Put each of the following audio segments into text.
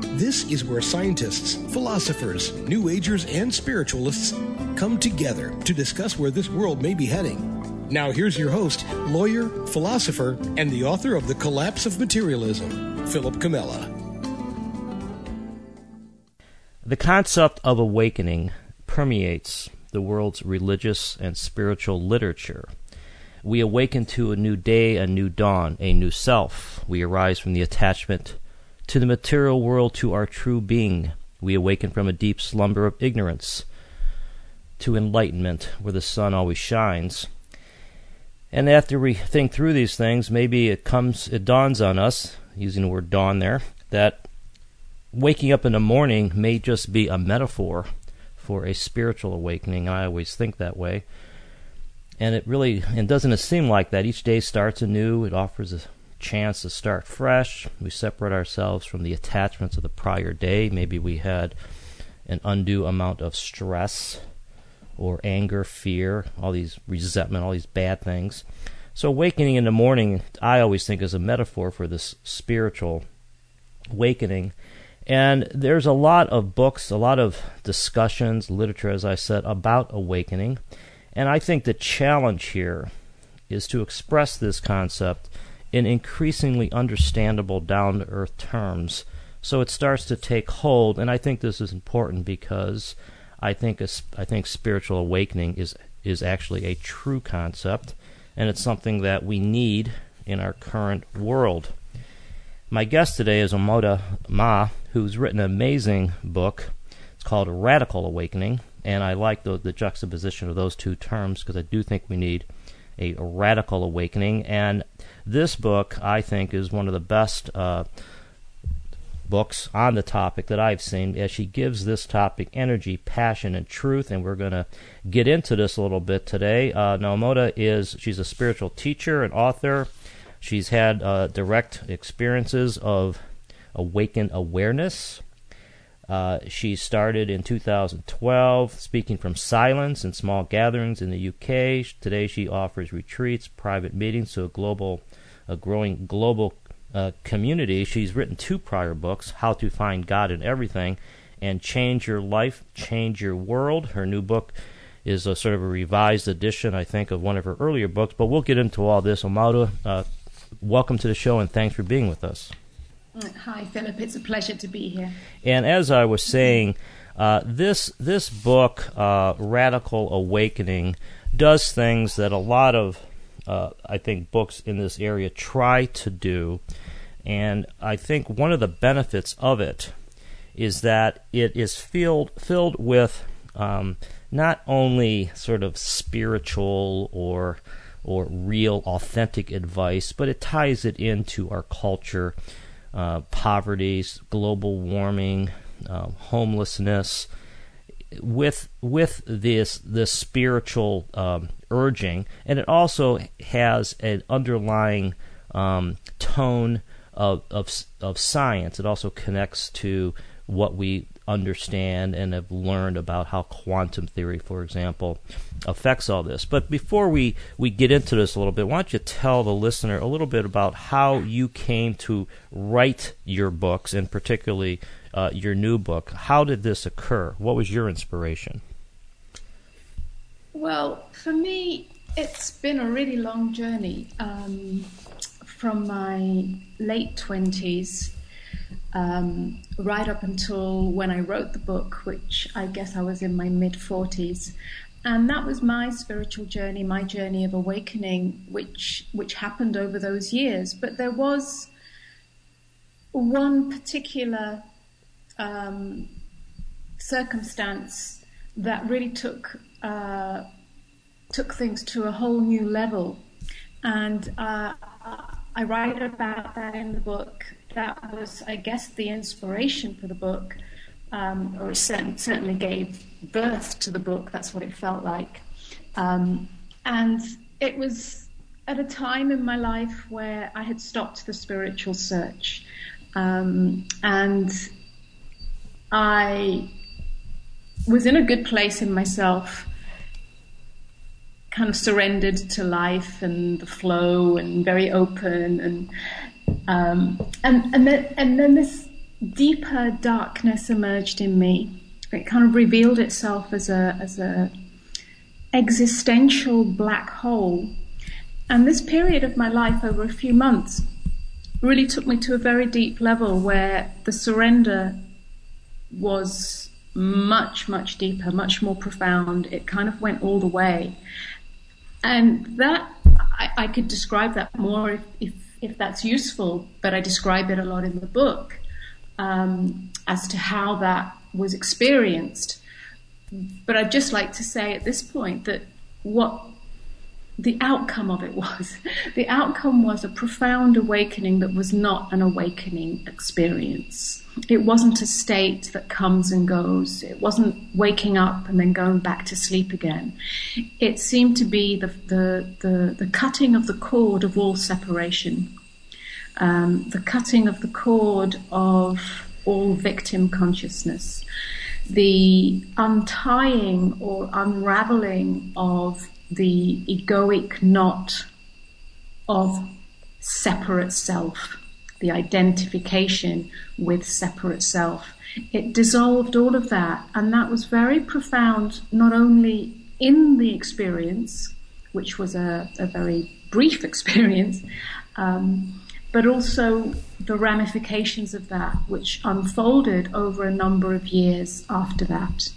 This is where scientists, philosophers, New Agers, and spiritualists come together to discuss where this world may be heading. Now, here's your host, lawyer, philosopher, and the author of The Collapse of Materialism, Philip Comella. The concept of awakening permeates the world's religious and spiritual literature. We awaken to a new day, a new dawn, a new self. We arise from the attachment to the material world, to our true being. We awaken from a deep slumber of ignorance to enlightenment, where the sun always shines. And after we think through these things, maybe it comes, it dawns on us, using the word dawn there, that waking up in the morning may just be a metaphor for a spiritual awakening. I always think that way. And it really, and doesn't it seem like that? Each day starts anew. It offers a chance to start fresh. We separate ourselves from the attachments of the prior day. Maybe we had an undue amount of stress or anger, fear, all these resentment, all these bad things. So, awakening in the morning, I always think is a metaphor for this spiritual awakening. And there's a lot of books, a lot of discussions, literature, as I said, about awakening. And I think the challenge here is to express this concept in increasingly understandable, down to earth terms. So it starts to take hold, and I think this is important because I think a, I think spiritual awakening is is actually a true concept, and it's something that we need in our current world. My guest today is Amoda Maa, who's written an amazing book. It's called Radical Awakening, and I like the, the juxtaposition of those two terms because I do think we need a radical awakening. And this book, I think, is one of the best uh, books on the topic that I've seen, as she gives this topic energy, passion, and truth. And we're going to get into this a little bit today. Uh, Naomota is she's a spiritual teacher and author. She's had uh, direct experiences of awakened awareness. Uh, she started in 2012 speaking from silence in small gatherings in the UK. Today she offers retreats, private meetings to a global, a growing global uh, community. She's written two prior books, How to Find God in Everything and Change Your Life, Change Your World. Her new book is a sort of a revised edition, I think, of one of her earlier books, but we'll get into all this. Amoda, uh, welcome to the show and thanks for being with us. Hi, Philip. It's a pleasure to be here. And as I was saying, uh, this this book, uh, Radical Awakening, does things that a lot of uh, I think books in this area try to do, and I think one of the benefits of it is that it is filled filled with um, not only sort of spiritual or or real authentic advice, but it ties it into our culture uh, poverty, global warming, uh, homelessness, with with this this spiritual um, urging, and it also has an underlying um, tone of, of of science. It also connects to what we understand and have learned about how quantum theory, for example, affects all this. But before we, we get into this a little bit, why don't you tell the listener a little bit about how you came to write your books, and particularly uh, your new book? How did this occur? What was your inspiration? Well, for me, it's been a really long journey um, from my late 20s um, right up until when I wrote the book, which I guess I was in my mid 40s. And that was my spiritual journey, my journey of awakening, which which happened over those years. But there was one particular um, circumstance that really took uh, took things to a whole new level, and uh, I write about that in the book that was, I guess, the inspiration for the book, um, or it certainly gave birth to the book. That's what it felt like. Um, and it was at a time in my life where I had stopped the spiritual search. Um, and I was in a good place in myself, kind of surrendered to life and the flow and very open and um, and and then and then this deeper darkness emerged in me. It kind of revealed itself as a as a existential black hole. And this period of my life over a few months really took me to a very deep level where the surrender was much, much deeper, much more profound. It kind of went all the way. And that, I, I could describe that more if, if, if, that's useful, but I describe it a lot in the book um, as to how that was experienced. But I'd just like to say at this point that what the outcome of it was. The outcome was a profound awakening that was not an awakening experience. It wasn't a state that comes and goes. It wasn't waking up and then going back to sleep again. It seemed to be the, the, the, the cutting of the cord of all separation, um, the cutting of the cord of all victim consciousness, the untying or unraveling of the egoic knot of separate self, the identification with separate self. It dissolved all of that, and that was very profound, not only in the experience, which was a, a very brief experience, um, but also the ramifications of that, which unfolded over a number of years after that.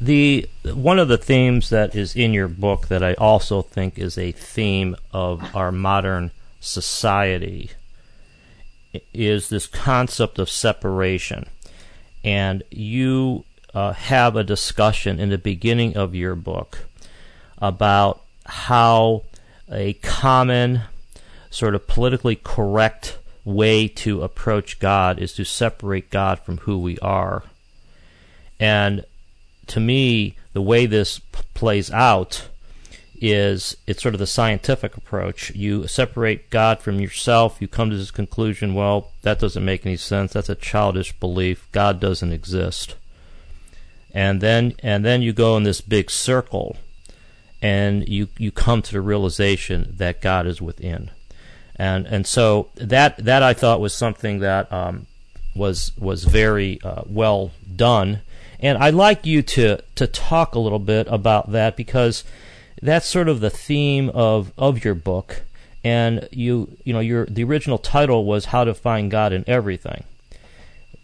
The one of the themes that is in your book that I also think is a theme of our modern society is this concept of separation. And you uh, have a discussion in the beginning of your book about how a common, sort of politically correct way to approach God is to separate God from who we are. And to me, the way this p- plays out is it's sort of the scientific approach. You separate God from yourself, you come to this conclusion, well, that doesn't make any sense. That's a childish belief. God doesn't exist. And then and then you go in this big circle and you you come to the realization that God is within. And and so that that I thought was something that um, was was very uh, well done and I'd like you to, to talk a little bit about that because that's sort of the theme of, of your book. And you you know your the original title was How to Find God in Everything.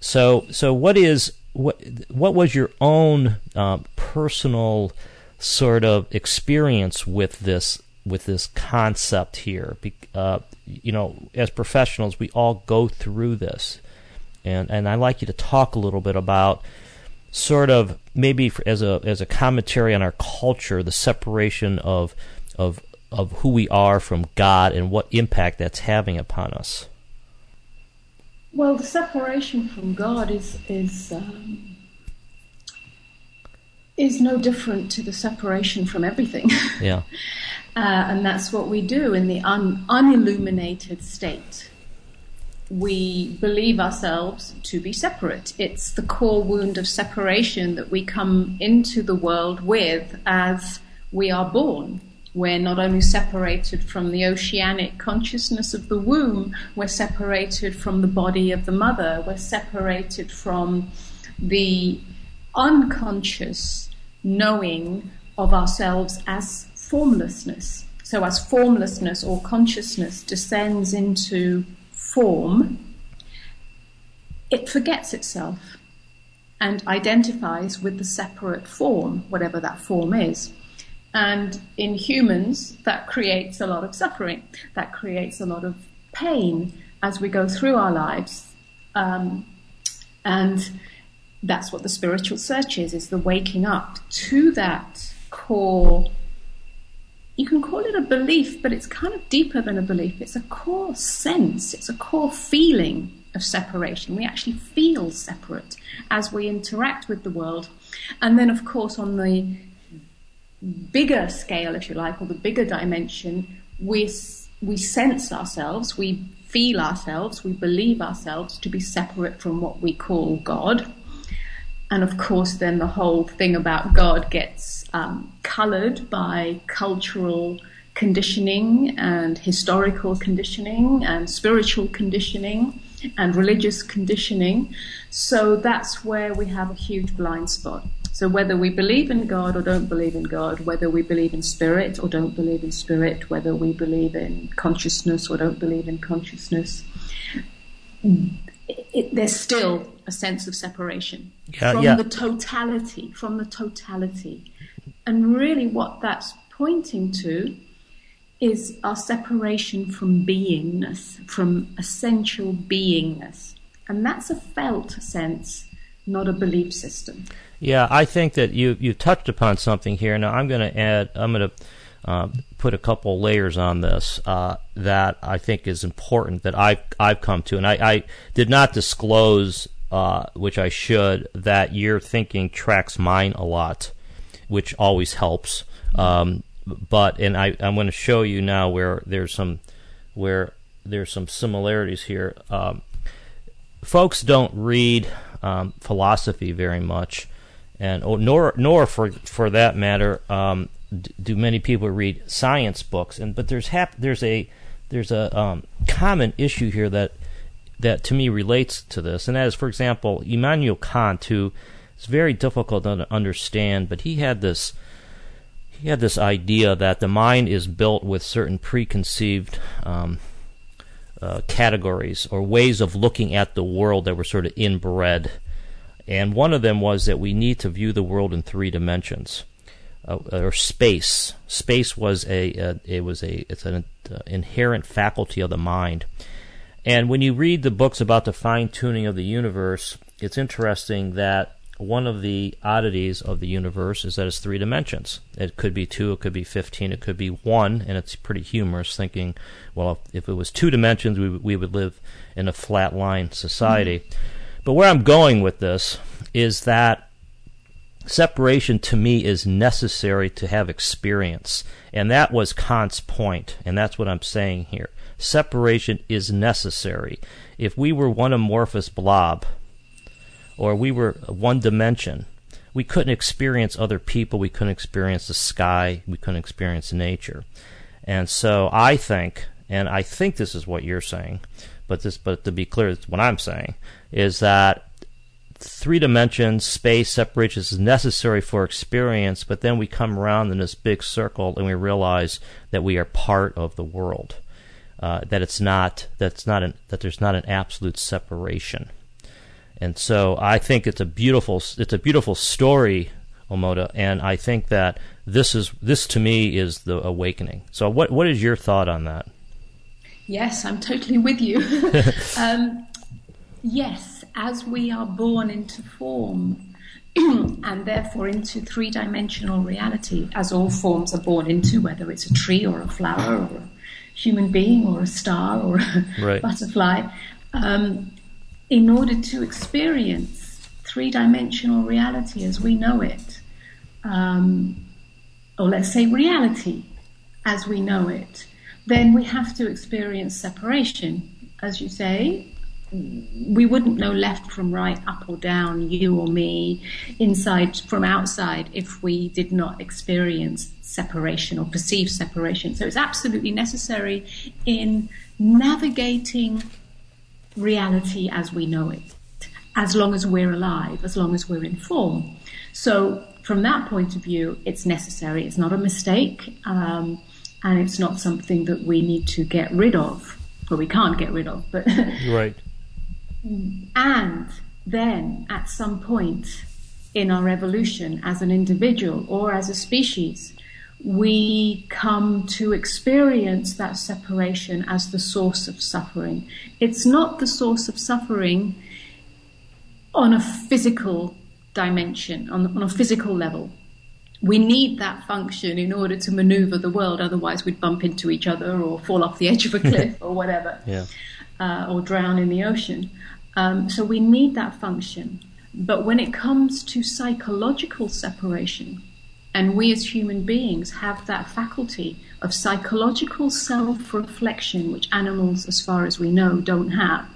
So so what is what what was your own uh, personal sort of experience with this with this concept here? Uh, you know, as professionals, we all go through this, and and I'd like you to talk a little bit about sort of maybe as a as a commentary on our culture, the separation of of of who we are from God and what impact that's having upon us. Well, the separation from God is is um, is no different to the separation from everything. Yeah, uh, and that's what we do in the un, unilluminated state we believe ourselves to be separate. It's the core wound of separation that we come into the world with as we are born. We're not only separated from the oceanic consciousness of the womb, we're separated from the body of the mother, we're separated from the unconscious knowing of ourselves as formlessness. So, as formlessness or consciousness descends into form, it forgets itself and identifies with the separate form, whatever that form is. And in humans, that creates a lot of suffering. That creates a lot of pain as we go through our lives. Um, and that's what the spiritual search is, is the waking up to that core you can call it a belief, but it's kind of deeper than a belief. It's a core sense, it's a core feeling of separation. We actually feel separate as we interact with the world. And then, of course, on the bigger scale, if you like, or the bigger dimension, we, we sense ourselves, we feel ourselves, we believe ourselves to be separate from what we call God. And of course, then the whole thing about God gets um, colored by cultural conditioning and historical conditioning and spiritual conditioning and religious conditioning. So that's where we have a huge blind spot. So whether we believe in God or don't believe in God, whether we believe in spirit or don't believe in spirit, whether we believe in consciousness or don't believe in consciousness, it, there's still a sense of separation yeah, from yeah. the totality, from the totality. And really what that's pointing to is our separation from beingness, from essential beingness. And that's a felt sense, not a belief system. Yeah, I think that you you touched upon something here. Now I'm going to add. I'm going to uh, put a couple layers on this uh, that I think is important that I've I've come to, and I, I did not disclose, uh, which I should, that your thinking tracks mine a lot, which always helps. Um, but and I I'm going to show you now where there's some where there's some similarities here. Um, folks don't read um, philosophy very much, and nor nor for for that matter do many people read science books. And but there's hap- there's a there's a um, common issue here that that to me relates to this, and that is, for example, Immanuel Kant, who is very difficult to understand, but he had this he had this idea that the mind is built with certain preconceived um, uh, categories or ways of looking at the world that were sort of inbred. And one of them was that we need to view the world in three dimensions, uh, or space. Space was a, uh, it was a it's an uh, inherent faculty of the mind. And when you read the books about the fine tuning of the universe, it's interesting that one of the oddities of the universe is that it's three dimensions. It could be two, it could be 15, it could be one, and it's pretty humorous thinking, well, if it was two dimensions, we, we would live in a flat line society. Mm-hmm. But where I'm going with this is that separation to me is necessary to have experience. And that was Kant's point, and that's what I'm saying here. Separation is necessary. If we were one amorphous blob, or we were one dimension. We couldn't experience other people. We couldn't experience the sky. We couldn't experience nature. And so I think, and I think this is what you're saying, but this, but to be clear, what I'm saying is that three dimensions, space, separation is necessary for experience, but then we come around in this big circle and we realize that we are part of the world. Uh, that it's not that's not an, that there's not an absolute separation. And so I think it's a beautiful it's a beautiful story, Amoda, and I think that this is this to me is the awakening. So what what is your thought on that? Yes, I'm totally with you. um, yes, as we are born into form and therefore into three dimensional reality, as all forms are born into, whether it's a tree or a flower or a human being or a star or a right. butterfly. Um, in order to experience three dimensional reality as we know it, um, or let's say reality as we know it, then we have to experience separation. As you say, we wouldn't know left from right, up or down, you or me, inside from outside, if we did not experience separation or perceive separation. So it's absolutely necessary in navigating reality as we know it, as long as we're alive, as long as we're in form. So, from that point of view, it's necessary. It's not a mistake, um, and it's not something that we need to get rid of, or we can't get rid of. But right. And then, at some point in our evolution, as an individual or as a species, we come to experience that separation as the source of suffering. It's not the source of suffering on a physical dimension, on, on a physical level. We need that function in order to maneuver the world, otherwise, we'd bump into each other or fall off the edge of a cliff or whatever. Yeah. Uh, or drown in the ocean. Um, so we need that function. But when it comes to psychological separation, and we as human beings have that faculty of psychological self reflection, which animals, as far as we know, don't have,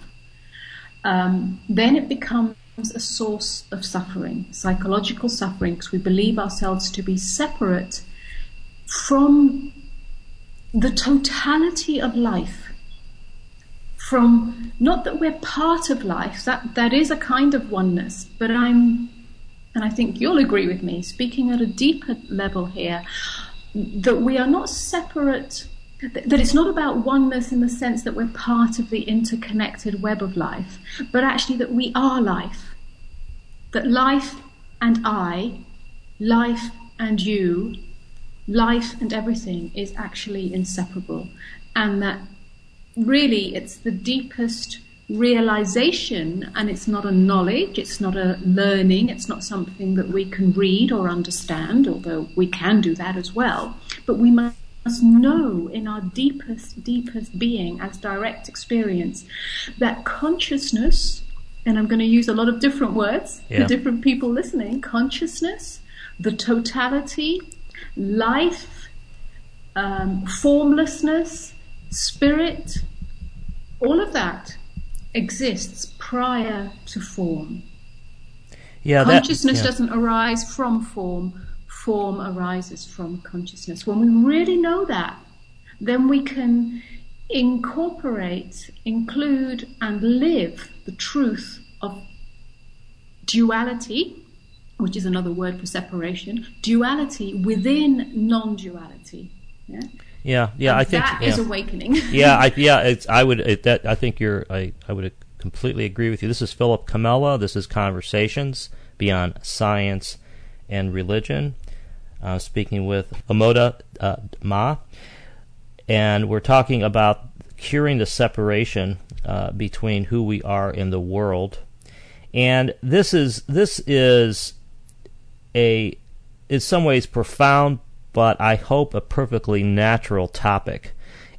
um, then it becomes a source of suffering, psychological suffering, because we believe ourselves to be separate from the totality of life. From not that we're part of life, that, that is a kind of oneness, but I'm, and I think you'll agree with me, speaking at a deeper level here, that we are not separate that it's not about oneness in the sense that we're part of the interconnected web of life, but actually that we are life. That life and I, life and you, life and everything is actually inseparable. And that really it's the deepest realization, and it's not a knowledge, it's not a learning, it's not something that we can read or understand, although we can do that as well. But we must know in our deepest, deepest being as direct experience that consciousness, and I'm going to use a lot of different words yeah. for different people listening consciousness, the totality, life, um, formlessness, spirit, all of that exists prior to form. Yeah, consciousness that, yeah. doesn't arise from form form arises from consciousness. When we really know that, then we can incorporate, include, and live the truth of duality, which is another word for separation, duality within non duality. Yeah. Yeah, yeah, and I think that yeah. is awakening. yeah, I, yeah, I would. It, that I think you're. I, I would completely agree with you. This is Philip Comella. This is Conversations Beyond Science and Religion uh, speaking with Amoda uh, Maa, and we're talking about curing the separation uh, between who we are in the world. And this is this is a in some ways profound, but I hope a perfectly natural topic.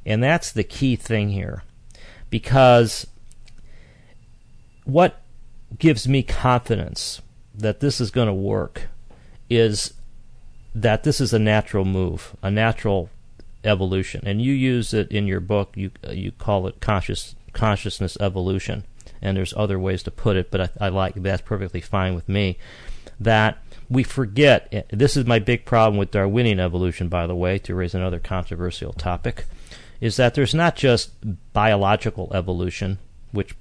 And that's the key thing here. Because what gives me confidence that this is going to work is that this is a natural move, a natural evolution, and you use it in your book. You you call it conscious consciousness evolution, and there's other ways to put it, but I, I like that's perfectly fine with me. That we forget. This is my big problem with Darwinian evolution, by the way, to raise another controversial topic, is that there's not just biological evolution, which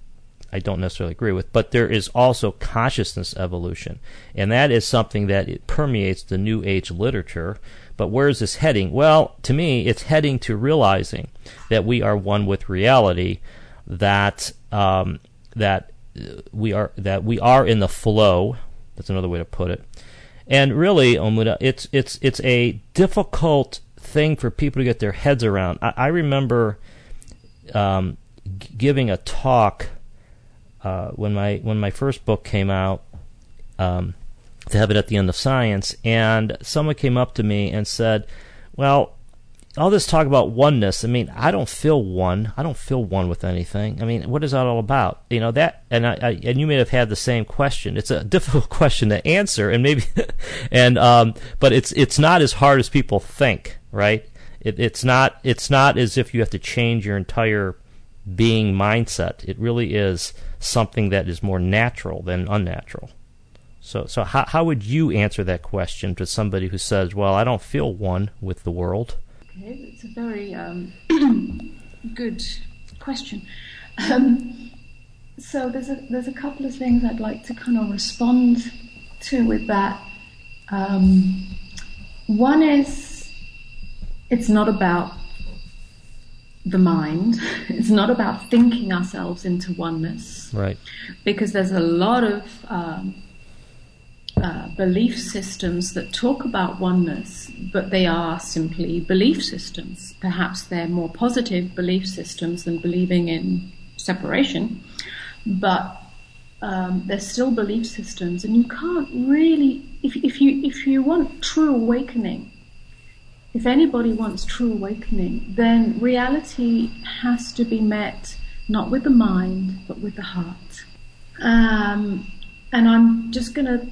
I don't necessarily agree with, but there is also consciousness evolution. And that is something that it permeates the New Age literature. But where is this heading? Well, to me, it's heading to realizing that we are one with reality, that um, that we are that we are in the flow. That's another way to put it. And really, Amoda, it's it's it's a difficult thing for people to get their heads around. I, I remember um, g- giving a talk uh, when my when my first book came out, um, to have it at the end of science, and someone came up to me and said, "Well, all this talk about oneness. I mean, I don't feel one. I don't feel one with anything. I mean, what is that all about? You know that, and I, I and you may have had the same question. It's a difficult question to answer, and maybe, and um, but it's it's not as hard as people think, right? It, it's not it's not as if you have to change your entire being mindset. It really is something that is more natural than unnatural. So, so how, how would you answer that question to somebody who says, well, I don't feel one with the world? Okay, it's a very um, good question. Um, so there's a, there's a couple of things I'd like to kind of respond to with that. Um, one is it's not about the mind. It's not about thinking ourselves into oneness. Right. Because there's a lot of um, uh, belief systems that talk about oneness, but they are simply belief systems. Perhaps they're more positive belief systems than believing in separation, but um, they're still belief systems, and you can't really, if, if you if you want true awakening, if anybody wants true awakening, then reality has to be met not with the mind, but with the heart. Um, and I'm just going to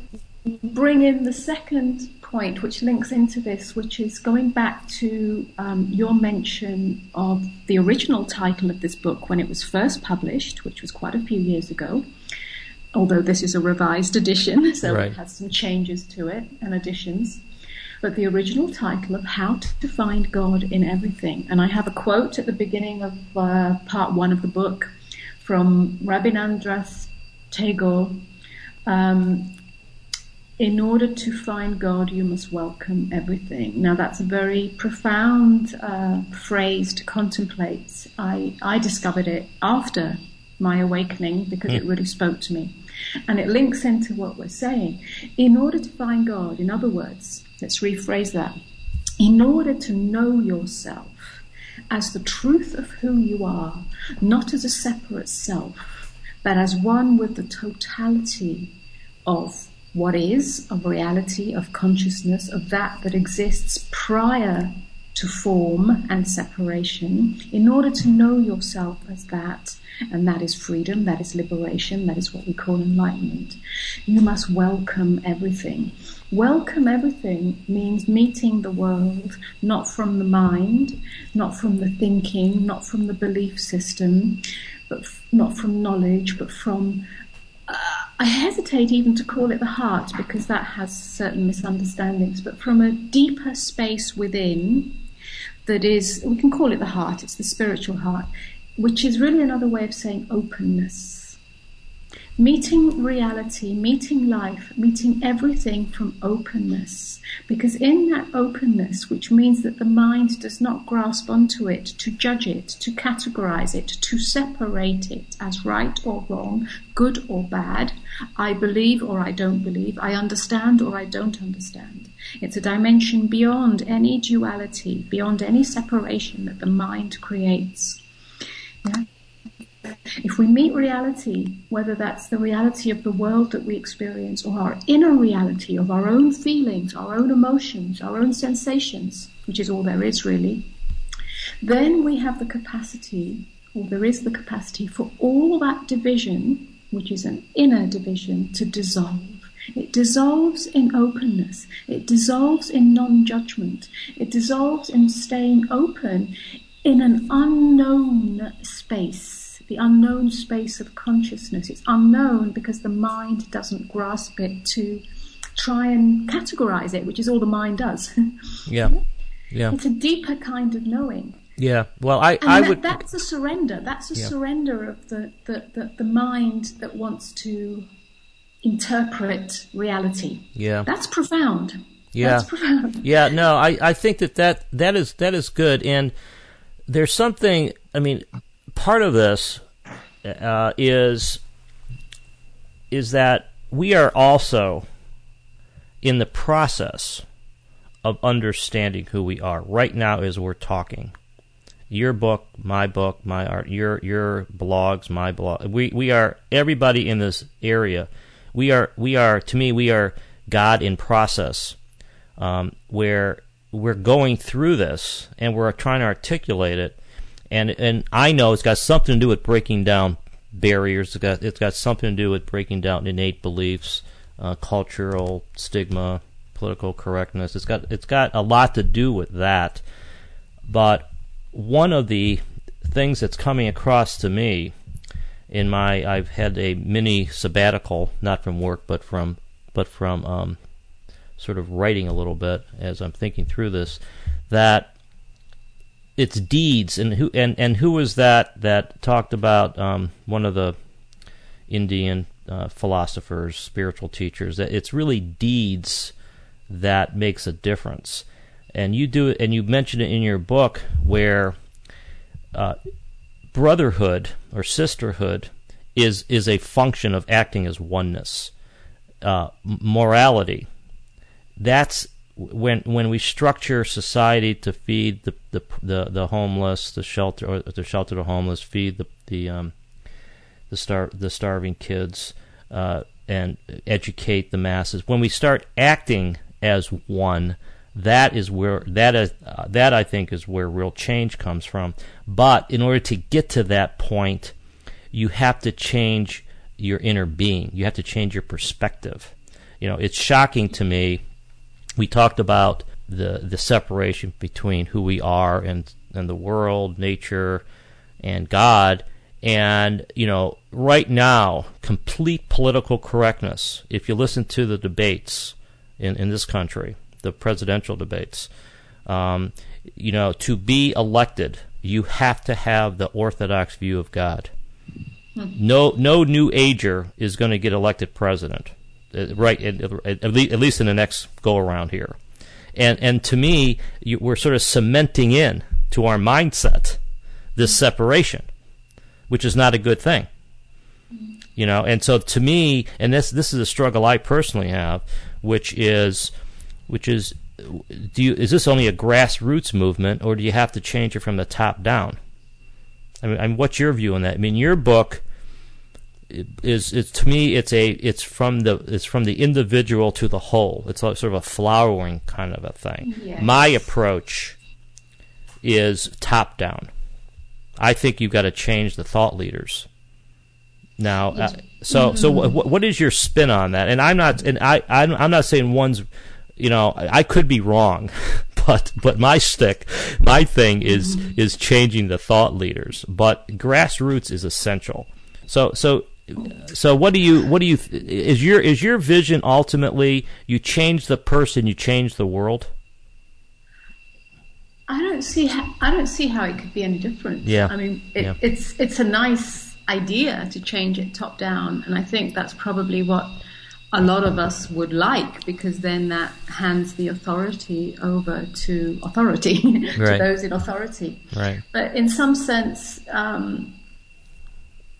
bring in the second point, which links into this, which is going back to um, your mention of the original title of this book when it was first published, which was quite a few years ago. Although this is a revised edition, so right. it has some changes to it and additions. But the original title of How to Find God in Everything. And I have a quote at the beginning of uh, part one of the book from Rabindranath Tagore. Um, in order to find God, you must welcome everything. Now, that's a very profound uh, phrase to contemplate. I, I discovered it after my awakening because mm. it hmm. really spoke to me. And it links into what we're saying. In order to find God, in other words, let's rephrase that. In order to know yourself as the truth of who you are, not as a separate self, but as one with the totality of what is, of reality, of consciousness, of that that exists prior to form and separation, in order to know yourself as that, and that is freedom, that is liberation, that is what we call enlightenment, you must welcome everything. Welcome everything means meeting the world not from the mind, not from the thinking, not from the belief system, but f- not from knowledge, but from I hesitate even to call it the heart because that has certain misunderstandings, but from a deeper space within that is, we can call it the heart, it's the spiritual heart, which is really another way of saying openness meeting reality, meeting life, meeting everything from openness. Because in that openness, which means that the mind does not grasp onto it, to judge it, to categorize it, to separate it as right or wrong, good or bad, I believe or I don't believe, I understand or I don't understand. It's a dimension beyond any duality, beyond any separation that the mind creates. Yeah? If we meet reality, whether that's the reality of the world that we experience or our inner reality of our own feelings, our own emotions, our own sensations, which is all there is really, then we have the capacity, or there is the capacity for all that division, which is an inner division, to dissolve. It dissolves in openness. It dissolves in non judgment. It dissolves in staying open in an unknown space the unknown space of consciousness. It's unknown because the mind doesn't grasp it to try and categorize it, which is all the mind does. yeah. Yeah. It's a deeper kind of knowing. Yeah. Well, I, and I that, would. That's a surrender. That's a yeah. surrender of the, the, the, the mind that wants to interpret reality. Yeah. That's profound. Yeah. That's profound. Yeah. No, I, I think that, that that is that is good. And there's something. I mean, part of this uh, is is that we are also in the process of understanding who we are right now as we're talking. Your book, my book, my art, your your blogs, my blog. We we are everybody in this area. We are we are to me we are God in process, um, where we're going through this and we're trying to articulate it and and I know it's got something to do with breaking down barriers. It's got it's got something to do with breaking down innate beliefs, uh, cultural stigma, political correctness. It's got it's got a lot to do with that. But one of the things that's coming across to me in my I've had a mini sabbatical, not from work, but from but from um, sort of writing a little bit as I'm thinking through this. That its deeds and who and, and who was that that talked about um, one of the Indian uh, philosophers, spiritual teachers that it's really deeds that makes a difference. And you do it, and you mention it in your book where uh, brotherhood or sisterhood is is a function of acting as oneness. Uh, morality, that's when when we structure society to feed the the the, the homeless, the shelter or to shelter the homeless, feed the the um, the star the starving kids, uh, and educate the masses. When we start acting as one, that is where that is uh, that I think is where real change comes from. But in order to get to that point, you have to change your inner being. You have to change your perspective. You know, it's shocking to me. We talked about the the separation between who we are and and the world, nature, and God. And you know, right now, complete political correctness. If you listen to the debates in in this country, the presidential debates, um, you know, to be elected, you have to have the orthodox view of God. No, no new ager is going to get elected president, right? At, at, least in the next go around here, and and to me, you, we're sort of cementing in to our mindset this separation, which is not a good thing. You know, and so to me, and this this is a struggle I personally have, which is, which is, do you is this only a grassroots movement, or do you have to change it from the top down? I mean, I mean, what's your view on that? I mean, your book is it's to me it's a it's from the it's from the individual to the whole. It's sort of a flowering kind of a thing. Yes. My approach is top down. I think you've got to change the thought leaders. Now, uh, so mm-hmm. so what, what is your spin on that? And I'm not and I I'm, I'm not saying one's you know I could be wrong. but but my stick, my thing is mm-hmm. is changing the thought leaders. But grassroots is essential. So so so what do you what do you is your is your vision ultimately you change the person, you change the world? I don't see how, I don't see how it could be any different. Yeah. I mean, it, yeah. it's it's a nice idea to change it top down, and I think that's probably what a lot of us would like because then that hands the authority over to authority to right. those in authority. Right. But in some sense, um,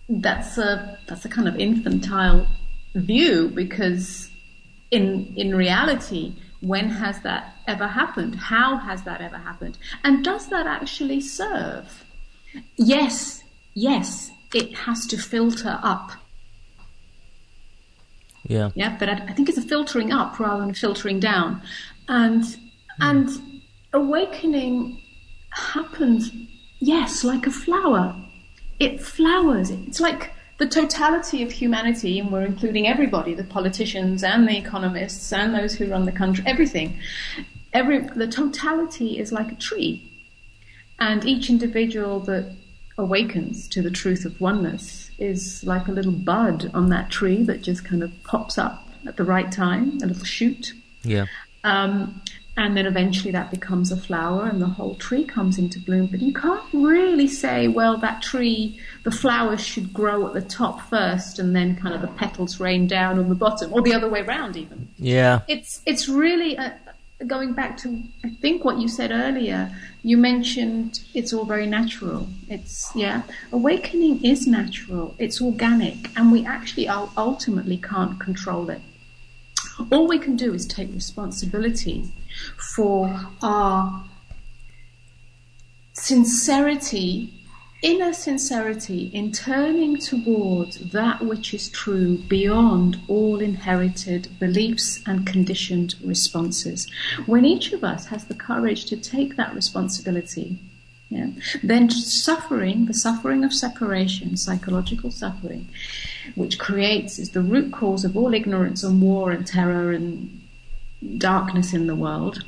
that's a that's a kind of infantile view because in in reality, when has that ever happened? How has that ever happened? And does that actually serve? Yes, yes, it has to filter up yeah. Yeah, but I, I think it's a filtering up rather than filtering down, and mm. and awakening happens. Yes, like a flower, it flowers. It's like the totality of humanity, and we're including everybody, the politicians and the economists and those who run the country, everything. Every the totality is like a tree, and each individual that awakens to the truth of oneness is like a little bud on that tree that just kind of pops up at the right time, a little shoot. Yeah. Um, and then eventually that becomes a flower and the whole tree comes into bloom. But you can't really say, well, that tree, the flowers should grow at the top first and then kind of the petals rain down on the bottom, or the other way around even. Yeah. It's, it's really a, going back to I think what you said earlier, you mentioned it's all very natural. It's yeah, awakening is natural. It's organic, and we actually ultimately can't control it. All we can do is take responsibility for our sincerity inner sincerity in turning towards that which is true beyond all inherited beliefs and conditioned responses. When each of us has the courage to take that responsibility, yeah, then suffering, the suffering of separation, psychological suffering, which creates, is the root cause of all ignorance and war and terror and darkness in the world,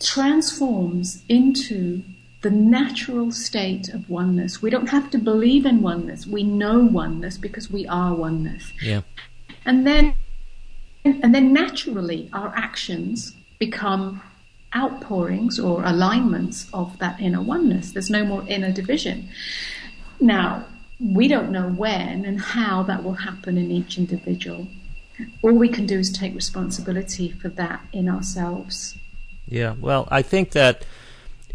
transforms into the natural state of oneness. We don't have to believe in oneness. We know oneness because we are oneness. Yeah. And then and then naturally our actions become outpourings or alignments of that inner oneness. There's no more inner division. Now, we don't know when and how that will happen in each individual. All we can do is take responsibility for that in ourselves. Yeah, well, I think that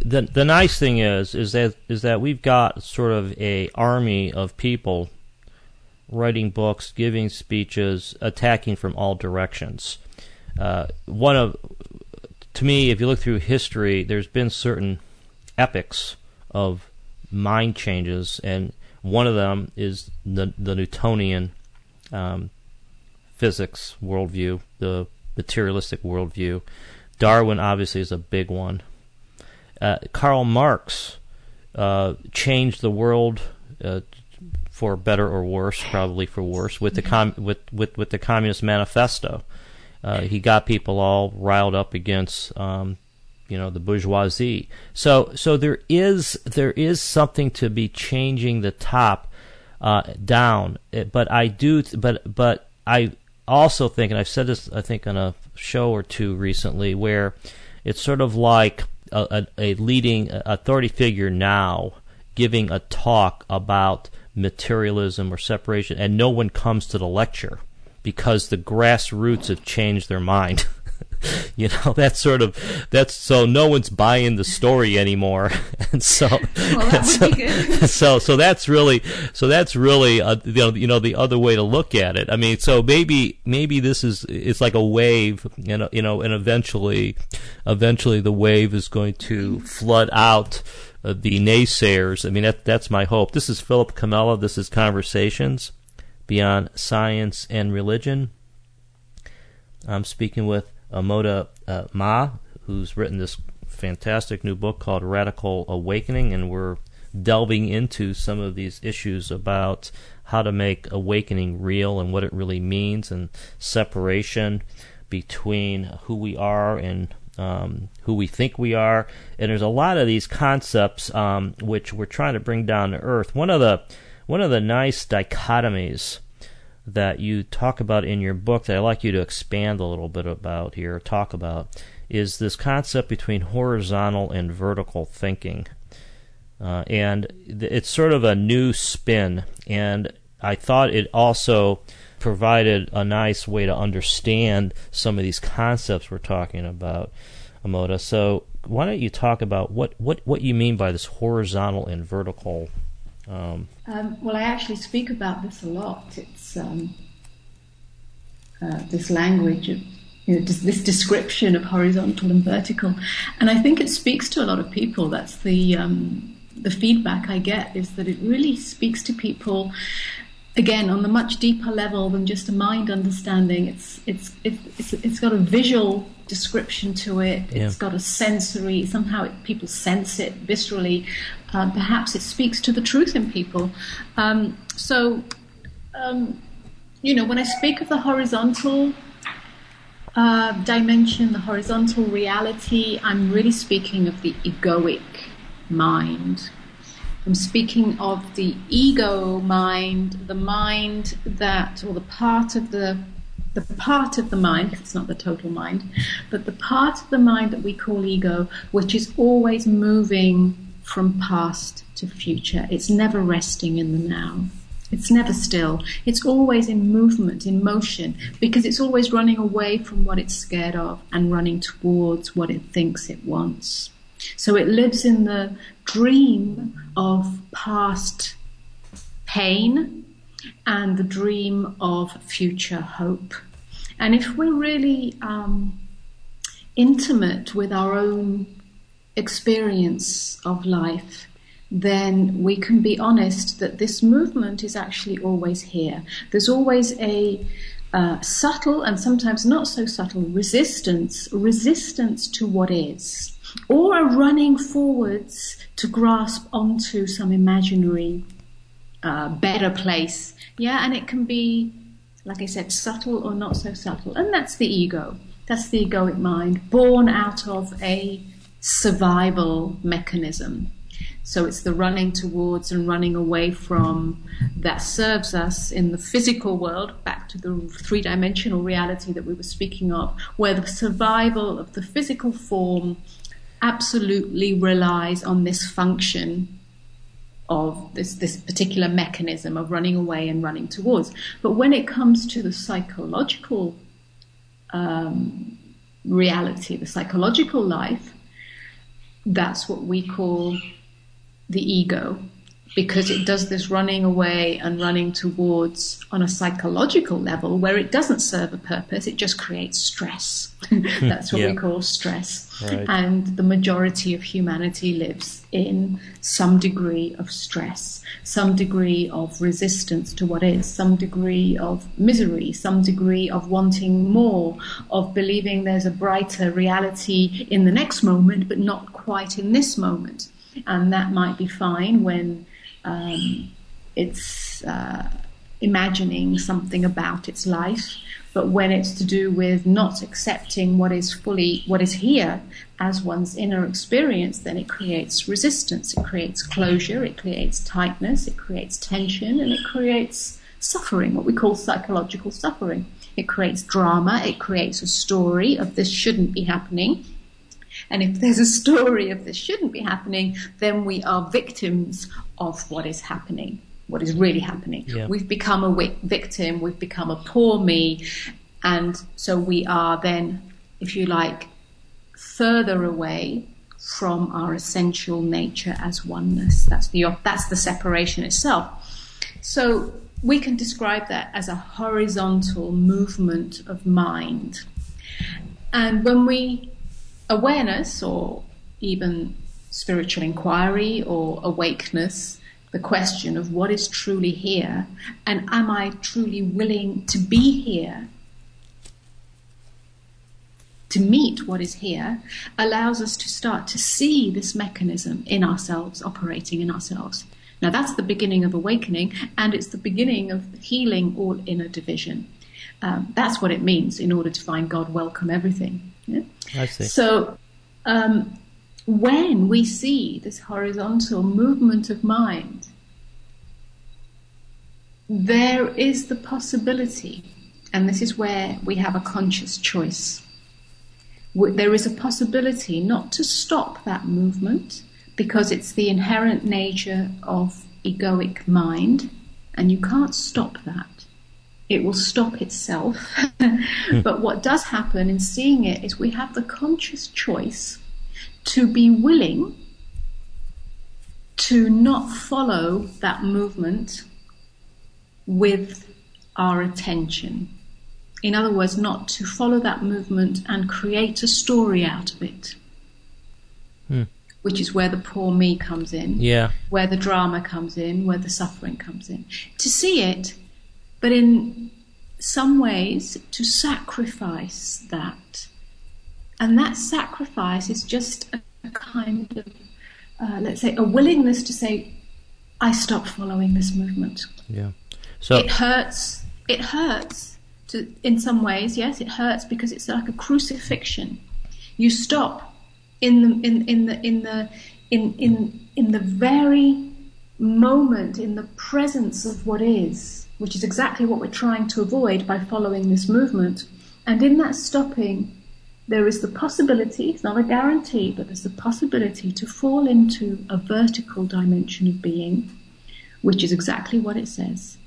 the the nice thing is is that is that we've got sort of a army of people writing books, giving speeches, attacking from all directions. Uh, one of to me, if you look through history, there's been certain epics of mind changes, and one of them is the the Newtonian um, physics worldview, the materialistic worldview. Darwin obviously is a big one. Uh, Karl Marx uh, changed the world uh, for better or worse, probably for worse, with the com- with, with with the Communist Manifesto. Uh, he got people all riled up against um, you know the bourgeoisie. So so there is there is something to be changing the top uh, down. But I do but but I also think, and I've said this I think on a show or two recently, where it's sort of like a, a, a leading authority figure now giving a talk about materialism or separation, and no one comes to the lecture because the grassroots have changed their mind. you know that's sort of that's so no one's buying the story anymore. And so well, that so, be good. so so that's really so that's really uh, you know you know the other way to look at it. I mean so maybe maybe this is it's like a wave you know you know and eventually eventually the wave is going to flood out uh, the naysayers. I mean that that's my hope. This is philip comella this is conversations beyond science and religion. I'm speaking with Amoda uh, Maa, who's written this fantastic new book called Radical Awakening, and we're delving into some of these issues about how to make awakening real and what it really means, and separation between who we are and um, who we think we are. And there's a lot of these concepts um, which we're trying to bring down to earth. One of the one of the nice dichotomies that you talk about in your book that I'd like you to expand a little bit about here, talk about, is this concept between horizontal and vertical thinking. Uh, and it's sort of a new spin, and I thought it also provided a nice way to understand some of these concepts we're talking about, Amoda. So why don't you talk about what, what, what you mean by this horizontal and vertical um, um, well, I actually speak about this a lot. It's um, uh, this language of you know, this description of horizontal and vertical, and I think it speaks to a lot of people. That's the um, the feedback I get is that it really speaks to people again on the much deeper level than just a mind understanding. It's it's it's it's got a visual description to it. Yeah. It's got a sensory. Somehow it, people sense it viscerally. Uh, perhaps it speaks to the truth in people. Um, so, um, you know, when I speak of the horizontal uh, dimension, the horizontal reality, I'm really speaking of the egoic mind. I'm speaking of the ego mind, the mind that, or the part of the the part of the mind, it's not the total mind, but the part of the mind that we call ego, which is always moving from past to future. It's never resting in the now. It's never still. It's always in movement, in motion, because it's always running away from what it's scared of and running towards what it thinks it wants. So it lives in the dream of past pain and the dream of future hope. And if we're really um, intimate with our own experience of life, then we can be honest that this movement is actually always here. There's always a uh, subtle and sometimes not so subtle resistance, resistance to what is or a running forwards to grasp onto some imaginary uh, better place. Yeah, and it can be, like I said, subtle or not so subtle. And that's the ego. That's the egoic mind, born out of a survival mechanism. So it's the running towards and running away from that serves us in the physical world, back to the three dimensional reality that we were speaking of, where the survival of the physical form absolutely relies on this function of this, this particular mechanism of running away and running towards. But when it comes to the psychological um, reality, the psychological life, that's what we call the ego because it does this running away and running towards on a psychological level where it doesn't serve a purpose, it just creates stress. That's what yeah. we call stress. Right. And the majority of humanity lives in some degree of stress, some degree of resistance to what is, some degree of misery, some degree of wanting more, of believing there's a brighter reality in the next moment, but not quite in this moment. And that might be fine when um, it's uh, imagining something about its life. But when it's to do with not accepting what is fully, what is here as one's inner experience, then it creates resistance, it creates closure, it creates tightness, it creates tension, and it creates suffering, what we call psychological suffering. It creates drama, it creates a story of this shouldn't be happening. And if there's a story of this shouldn't be happening, then we are victims of what is happening what is really happening. Yeah. We've become a victim, we've become a poor me, and so we are then, if you like, further away from our essential nature as oneness. That's the that's the separation itself. So we can describe that as a horizontal movement of mind. And when we awareness or even spiritual inquiry or awakeness the question of what is truly here and am I truly willing to be here to meet what is here allows us to start to see this mechanism in ourselves, operating in ourselves. Now, that's the beginning of awakening, and it's the beginning of healing all inner division. Um, that's what it means in order to find God, welcome everything. Yeah? I see. So, um, when we see this horizontal movement of mind, there is the possibility, and this is where we have a conscious choice. There is a possibility not to stop that movement because it's the inherent nature of egoic mind, and you can't stop that. It will stop itself. but what does happen in seeing it is we have the conscious choice to be willing to not follow that movement with our attention. In other words, not to follow that movement and create a story out of it. Hmm. Which is where the poor me comes in. Yeah. Where the drama comes in, where the suffering comes in. To see it, but in some ways to sacrifice that and that sacrifice is just a kind of, uh, let's say, a willingness to say, I stop following this movement. Yeah. So it hurts. It hurts to, in some ways. Yes, it hurts because it's like a crucifixion. You stop in the in, in the in the in in in the very moment, in the presence of what is, which is exactly what we're trying to avoid by following this movement. And in that stopping, there is the possibility, it's not a guarantee, but there's the possibility to fall into a vertical dimension of being, which is exactly what it says.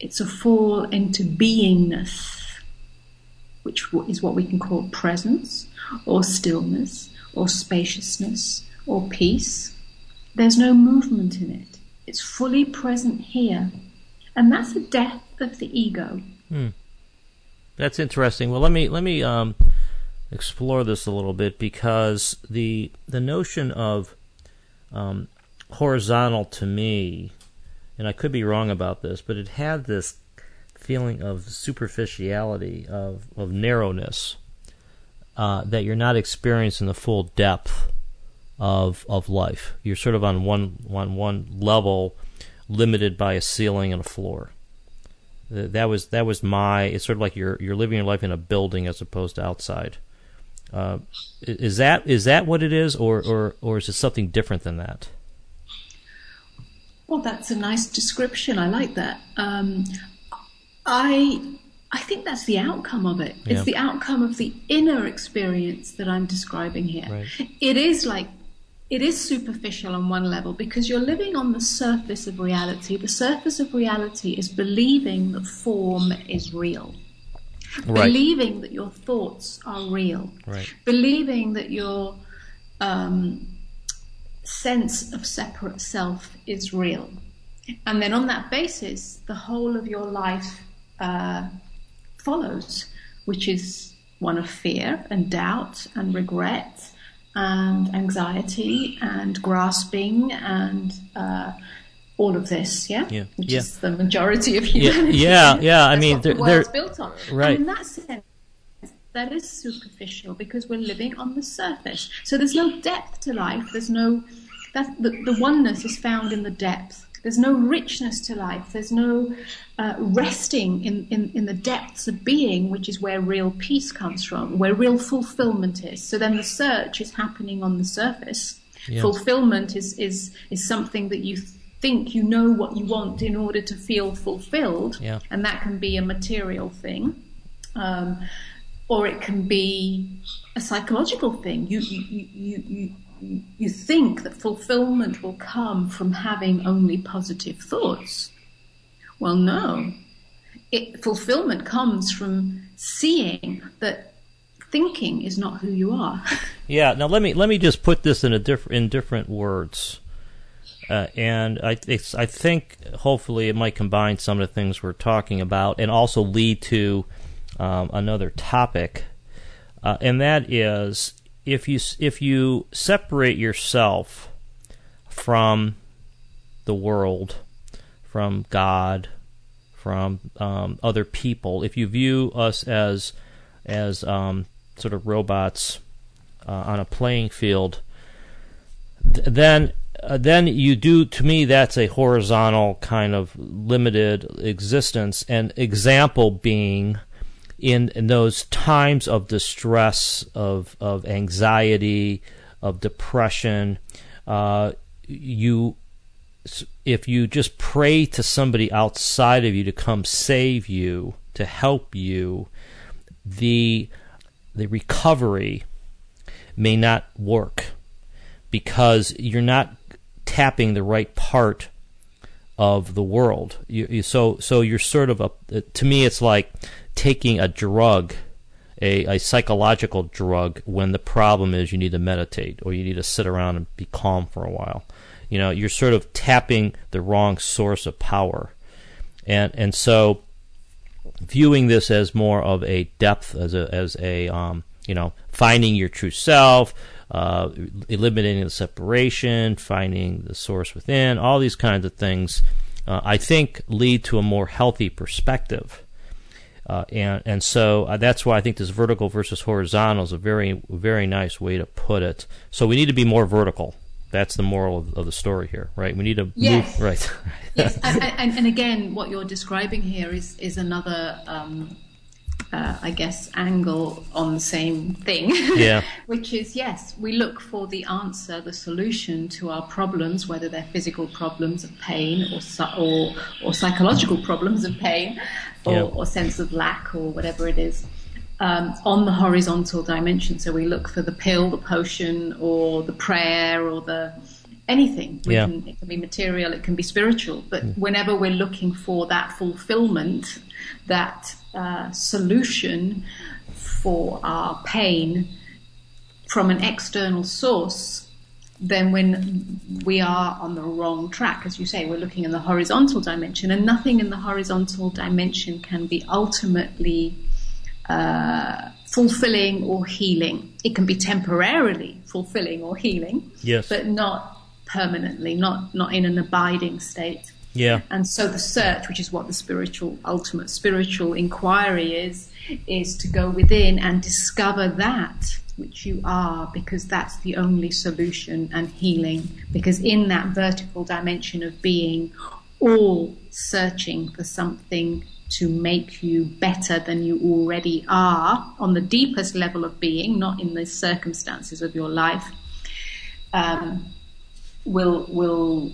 It's a fall into beingness, which is what we can call presence, or stillness, or spaciousness, or peace. There's no movement in it. It's fully present here. And that's the death of the ego. Hmm. That's interesting. Well, let me let me um, explore this a little bit because the the notion of um, horizontal to me, and I could be wrong about this, but it had this feeling of superficiality, of of narrowness, uh, that you're not experiencing the full depth of of life. You're sort of on one on one level, limited by a ceiling and a floor. That was that was my. It's sort of like you're you're living your life in a building as opposed to outside. Uh, is that is that what it is, or, or or is it something different than that? Well, that's a nice description. I like that. Um, I I think that's the outcome of it. Yeah. It's the outcome of the inner experience that I'm describing here. Right. It is like it is superficial on one level because you're living on the surface of reality. The surface of reality is believing that form is real. Right. Believing that your thoughts are real. Right. Believing that your um, sense of separate self is real. And then on that basis, the whole of your life uh, follows, which is one of fear and doubt and regret and anxiety and grasping and uh, all of this, yeah, yeah. which yeah. is the majority of humanity. Yeah, yeah. yeah. I mean, they're, the world's they're, built on. Right. And in that sense, that is superficial because we're living on the surface. So there's no depth to life. There's no that the, the oneness is found in the depth. There's no richness to life. There's no uh, resting in, in, in the depths of being, which is where real peace comes from, where real fulfillment is. So then the search is happening on the surface. Yeah. Fulfillment is, is, is something that you think you know what you want in order to feel fulfilled. Yeah. And that can be a material thing. Um, or it can be a psychological thing. You, you, you, you, you think that fulfillment will come from having only positive thoughts. Well, no. It, fulfillment comes from seeing that thinking is not who you are. yeah. Now let me let me just put this in a diff- in different words, uh, and I I think hopefully it might combine some of the things we're talking about, and also lead to um, another topic, uh, and that is if you if you separate yourself from the world, from God, from um, other people, if you view us as as um, sort of robots uh, on a playing field, th- then uh, then you do to me that's a horizontal kind of limited existence. An example being in, in those times of distress, of, of anxiety, of depression, uh, you if you just pray to somebody outside of you to come save you, to help you, the the recovery may not work because you're not tapping the right part of the world. You, you, so so you're sort of a to me it's like taking a drug, a, a psychological drug, when the problem is you need to meditate or you need to sit around and be calm for a while. You know, you're sort of tapping the wrong source of power. And, and so viewing this as more of a depth, as a, as a um, you know, finding your true self, uh, eliminating the separation, finding the source within, all these kinds of things, uh, I think lead to a more healthy perspective. Uh, and and so uh, that's why I think this vertical versus horizontal is a very very nice way to put it. So we need to be more vertical. That's the moral of, of the story here, right? We need to yes. move right. yes, and, and, and, again, what you're describing here is is another um, uh, I guess, angle on the same thing. Yeah. Which is, yes, we look for the answer, the solution to our problems, whether they're physical problems of pain or, or, or psychological problems of pain or, yeah. or sense of lack or whatever it is. Um, on the horizontal dimension. So we look for the pill, the potion, or the prayer, or the anything. Yeah. Can, it can be material, it can be spiritual. But mm. whenever we're looking for that fulfillment, that uh, solution for our pain from an external source, then when we are on the wrong track, as you say, we're looking in the horizontal dimension, and nothing in the horizontal dimension can be ultimately uh, fulfilling or healing. It can be temporarily fulfilling or healing, yes. but not permanently, not not in an abiding state. Yeah. And so the search, which is what the spiritual, ultimate spiritual inquiry is, is to go within and discover that which you are, because that's the only solution and healing. Because in that vertical dimension of being, all searching for something to make you better than you already are on the deepest level of being, not in the circumstances of your life, um, will will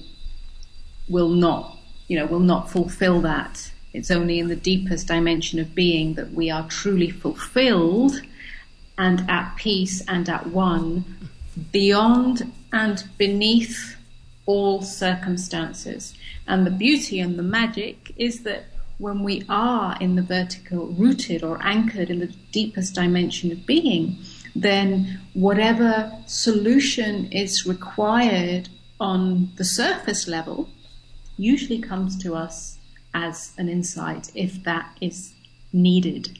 will not, you know, will not fulfill that. It's only in the deepest dimension of being that we are truly fulfilled and at peace and at one beyond and beneath all circumstances. And the beauty and the magic is that when we are in the vertical, rooted or anchored in the deepest dimension of being, then whatever solution is required on the surface level usually comes to us as an insight if that is needed.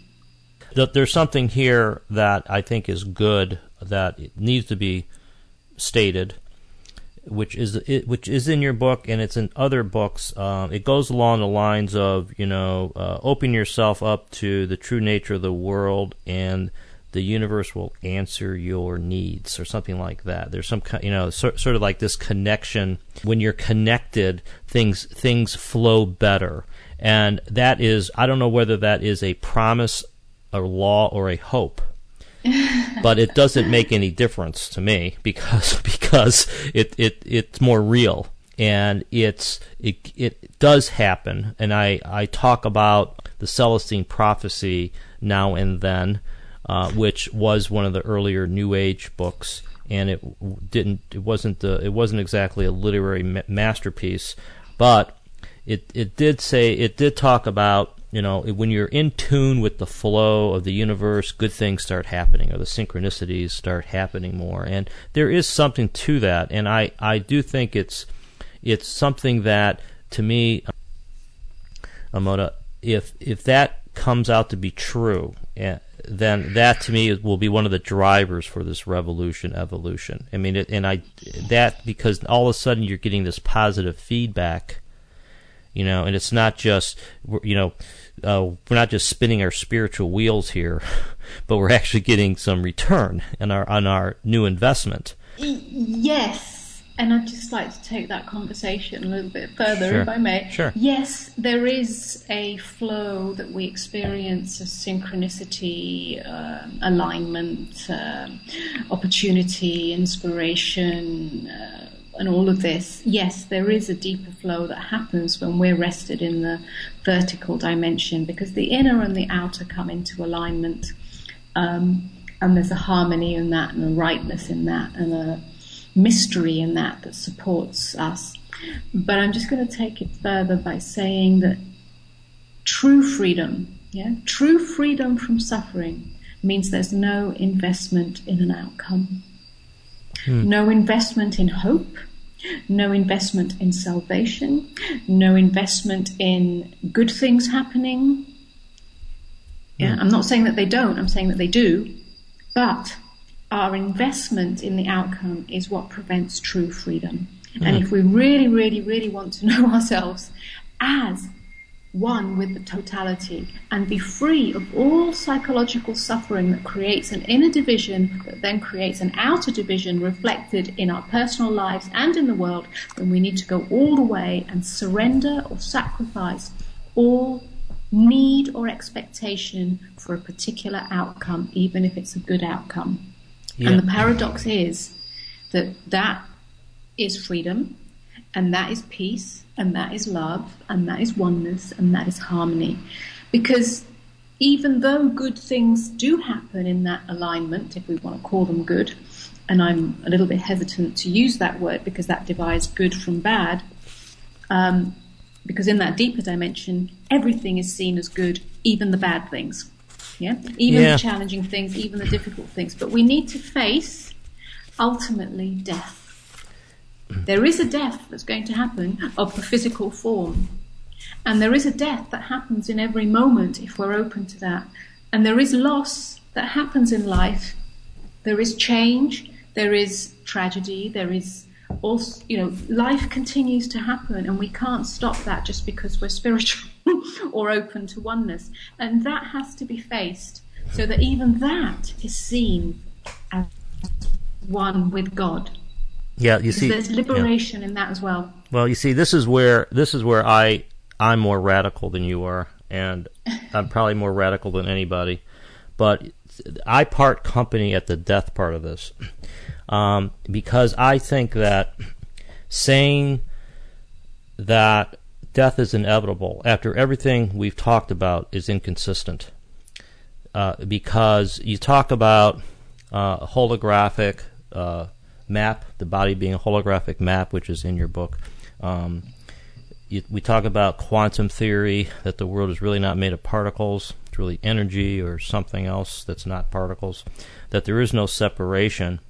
There's something here that I think is good that needs to be stated, which is which is in your book and it's in other books. Uh, it goes along the lines of you know uh, open yourself up to the true nature of the world and the universe will answer your needs or something like that. There's some you know sort, sort of like this connection. When you're connected, things things flow better, and that is I don't know whether that is a promise, a law, or a hope. but it doesn't make any difference to me because because it, it it's more real and it's it it does happen and I I talk about the Celestine prophecy now and then uh, which was one of the earlier New Age books, and it didn't. It wasn't the. It wasn't exactly a literary ma- masterpiece, but it it did say it did talk about you know when you're in tune with the flow of the universe, good things start happening, or the synchronicities start happening more, and there is something to that, and I I do think it's it's something that to me, Amoda, if if that comes out to be true, eh, then that to me will be one of the drivers for this revolution evolution. I mean, it, and I that because all of a sudden you're getting this positive feedback, you know, and it's not just you know uh, we're not just spinning our spiritual wheels here, but we're actually getting some return on our on our new investment. Yes, and I'd just like to take that conversation a little bit further, sure. if I may. Sure. Yes, there is a flow that we experience of synchronicity, uh, alignment, uh, opportunity, inspiration, uh, and all of this. Yes, there is a deeper flow that happens when we're rested in the vertical dimension because the inner and the outer come into alignment. Um, and there's a harmony in that and a rightness in that and a mystery in that that supports us. But I'm just going to take it further by saying that true freedom, yeah, true freedom from suffering means there's no investment in an outcome, hmm. no investment in hope, no investment in salvation, no investment in good things happening. Yeah, hmm. I'm not saying that they don't, I'm saying that they do, but our investment in the outcome is what prevents true freedom. Mm. And if we really, really, really want to know ourselves as one with the totality and be free of all psychological suffering that creates an inner division that then creates an outer division reflected in our personal lives and in the world, then we need to go all the way and surrender or sacrifice all need or expectation for a particular outcome, even if it's a good outcome. Yeah. And the paradox is that that is freedom, and that is peace, and that is love, and that is oneness, and that is harmony. Because even though good things do happen in that alignment, if we want to call them good, and I'm a little bit hesitant to use that word because that divides good from bad, um, because in that deeper dimension, everything is seen as good, even the bad things. Yeah, even yeah. the challenging things, even the difficult things. But we need to face ultimately death. There is a death that's going to happen of the physical form. And there is a death that happens in every moment if we're open to that. And there is loss that happens in life. There is change. There is tragedy. There is also, you know, life continues to happen and we can't stop that just because we're spiritual or open to oneness. And that has to be faced so that even that is seen as one with God. Yeah, you see, there's liberation yeah. in that as well. Well, you see, this is where this is where I I'm more radical than you are, and I'm probably more radical than anybody. But I part company at the death part of this um, because I think that saying that death is inevitable after everything we've talked about is inconsistent. Uh, because you talk about uh, holographic uh, map, the body being a holographic map, which is in your book. Um, you, we talk about quantum theory, that the world is really not made of particles, it's really energy or something else that's not particles, that there is no separation.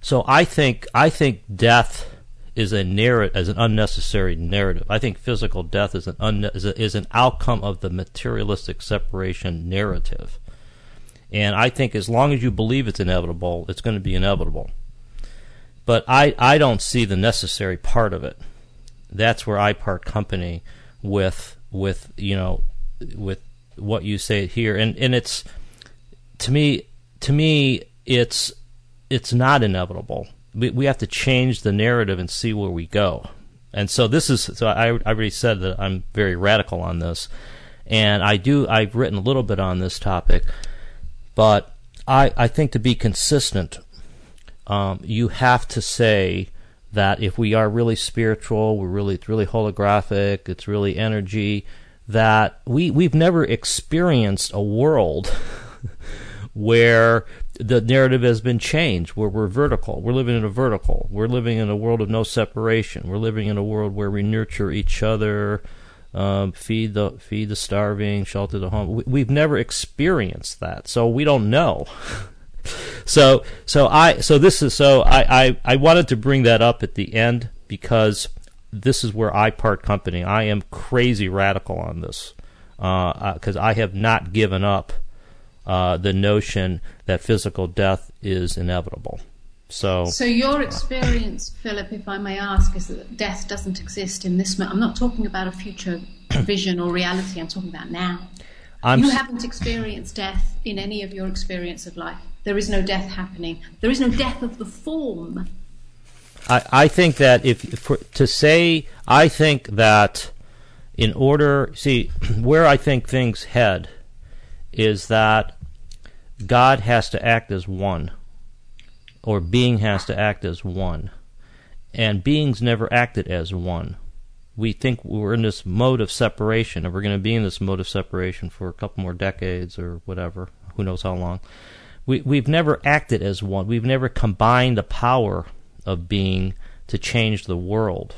So I think I think death is a narrative as an unnecessary narrative. I think physical death is an is, a, is an outcome of the materialistic separation narrative. And I think as long as you believe it's inevitable, it's going to be inevitable. But I, I don't see the necessary part of it. That's where I part company with with you know with what you say here. And and it's to me, to me, it's it's not inevitable. We we have to change the narrative and see where we go. And so this is so I I already said that I'm very radical on this, and I do I've written a little bit on this topic, but I I think to be consistent, um, you have to say that if we are really spiritual, we're really it's really holographic, it's really energy, that we we've never experienced a world where the narrative has been changed, where we're vertical. We're living in a vertical. We're living in a world of no separation. We're living in a world where we nurture each other, um, feed the feed the starving, shelter the home. We, have never experienced that, so we don't know. so so I so this is so I, I I wanted to bring that up at the end because this is where I part company. I am crazy radical on this because uh, I have not given up uh, the notion that physical death is inevitable. So, so your experience, Philip, if I may ask, is that death doesn't exist in this. I'm not talking about a future vision or reality. I'm talking about now. I'm you haven't experienced death in any of your experience of life. There is no death happening. There is no death of the form. I, I think that if for, to say, I think that in order, see, where I think things head is that God has to act as one, or being has to act as one, and beings never acted as one. We think we're in this mode of separation, and we're going to be in this mode of separation for a couple more decades or whatever, who knows how long. We, we've never acted as one. We've never combined the power of being to change the world.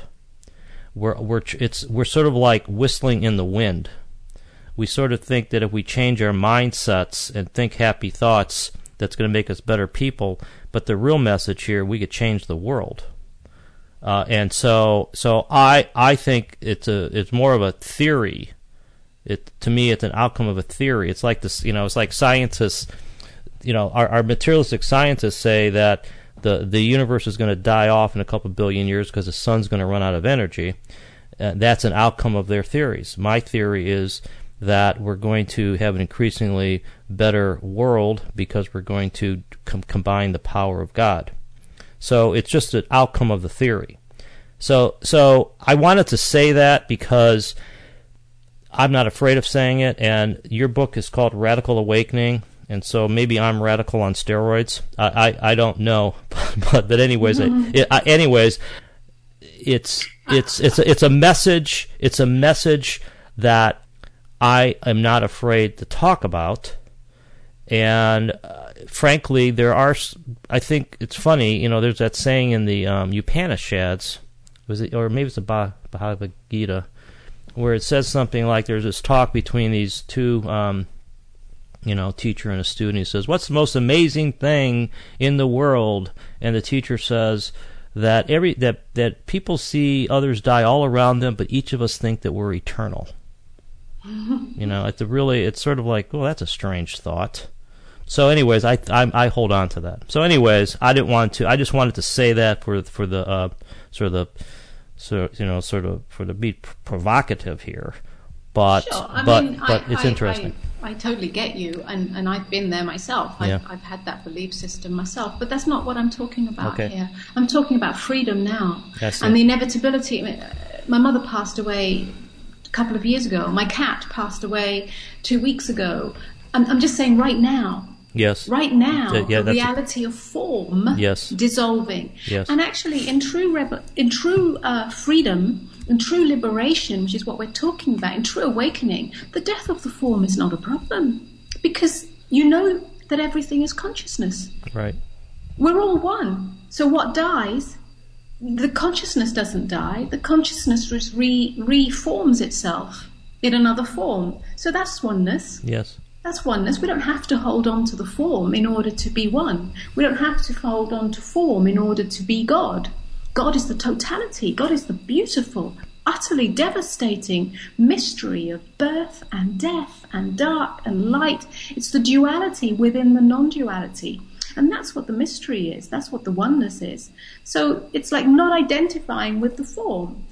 We're, we're, it's, we're sort of like whistling in the wind we sort of think that if we change our mindsets and think happy thoughts, that's going to make us better people. But the real message here, we could change the world. Uh, and so, so I, I think it's a, it's more of a theory. It to me, it's an outcome of a theory. It's like this, you know, it's like scientists, you know, our, our materialistic scientists say that the the universe is going to die off in a couple billion years because the sun's going to run out of energy. Uh, that's an outcome of their theories. My theory is that we're going to have an increasingly better world because we're going to com- combine the power of God. So it's just an outcome of the theory. So so I wanted to say that because I'm not afraid of saying it, and your book is called Radical Awakening, and so maybe I'm radical on steroids. I I, I don't know, but but anyways, mm-hmm. it, I, anyways, it's it's it's a, it's a message. It's a message that I am not afraid to talk about. And uh, frankly, there are. I think it's funny. You know, there's that saying in the um, Upanishads, was it, or maybe it's the Bhagavad Gita, where it says something like there's this talk between these two, um, you know, teacher and a student. He says, "What's the most amazing thing in the world?" And the teacher says that every that that people see others die all around them, but each of us think that we're eternal you know, it's a really, it's sort of like, well, that's a strange thought. So, anyways, I, I, I hold on to that. So, anyways, I didn't want to. I just wanted to say that for for the uh, sort of the, so you know, sort of for the be provocative here. But sure. but mean, but I, it's I, interesting. I, I, totally get you, and, and I've been there myself. I've, yeah. I've had that belief system myself, but that's not what I'm talking about okay. here. I'm talking about freedom now and the inevitability. My mother passed away couple of years ago. My cat passed away two weeks ago. I'm, I'm just saying right now. Yes. Right now, yeah, the reality of form yes. dissolving. Yes. And actually, in true in true uh, freedom, in true liberation, which is what we're talking about, in true awakening, the death of the form is not a problem because you know that everything is consciousness. Right. We're all one. So what dies the consciousness doesn't die. The consciousness re- reforms itself in another form. So that's oneness. Yes. That's oneness. We don't have to hold on to the form in order to be one. We don't have to hold on to form in order to be God. God is the totality. God is the beautiful, utterly devastating mystery of birth and death and dark and light. It's the duality within the non duality. And that's what the mystery is. That's what the oneness is. So it's like not identifying with the form.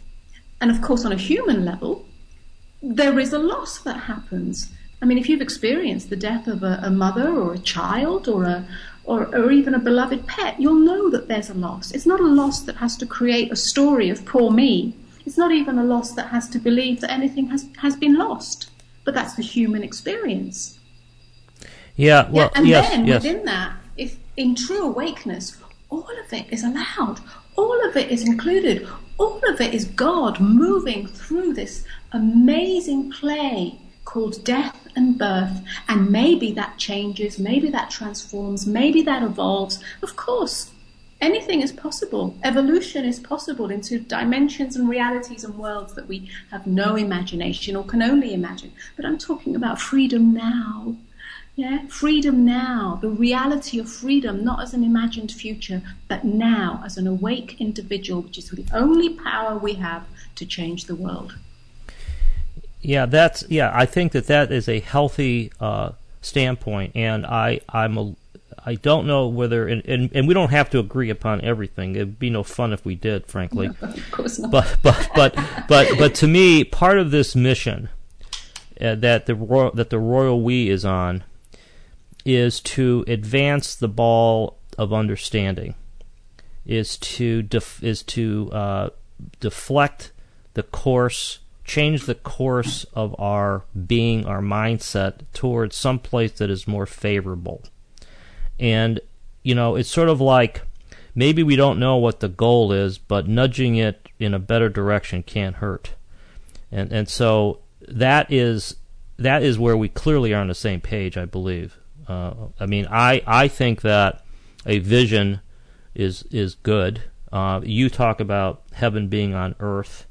And of course, on a human level, there is a loss that happens. I mean, if you've experienced the death of a, a mother or a child or a or, or even a beloved pet, you'll know that there's a loss. It's not a loss that has to create a story of poor me. It's not even a loss that has to believe that anything has, has been lost. But that's the human experience. Yeah, well, yeah, and yes, then yes. within that, in true awakeness, all of it is allowed, all of it is included, all of it is God moving through this amazing play called death and birth. And maybe that changes, maybe that transforms, maybe that evolves. Of course, anything is possible. Evolution is possible into dimensions and realities and worlds that we have no imagination or can only imagine. But I'm talking about freedom now. Yeah, freedom now, the reality of freedom, not as an imagined future, but now as an awake individual, which is the only power we have to change the world. Yeah, that's yeah. I think that that is a healthy uh, standpoint, and I I'm a I don't know whether and, and, and we don't have to agree upon everything. It'd be no fun if we did, frankly. No, of course not. But but but but but to me, part of this mission uh, that the royal, that the royal we is on is to advance the ball of understanding, is to def, is to uh, deflect the course, change the course of our being, our mindset towards some place that is more favorable. And you know, it's sort of like maybe we don't know what the goal is, but nudging it in a better direction can't hurt. And and so that is that is where we clearly are on the same page, I believe. Uh, I mean, I, I think that a vision is is good. Uh, you talk about heaven being on earth,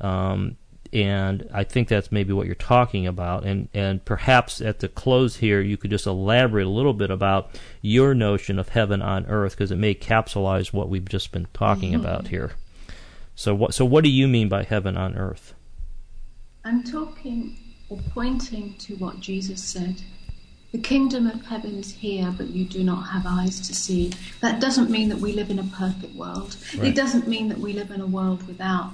um, and I think that's maybe what you're talking about. And and perhaps at the close here, you could just elaborate a little bit about your notion of heaven on earth, because it may capsulize what we've just been talking Mhm. about here. So what so what do you mean by heaven on earth? I'm talking or pointing to what Jesus said. The kingdom of heaven is here, but you do not have eyes to see. That doesn't mean that we live in a perfect world. Right. It doesn't mean that we live in a world without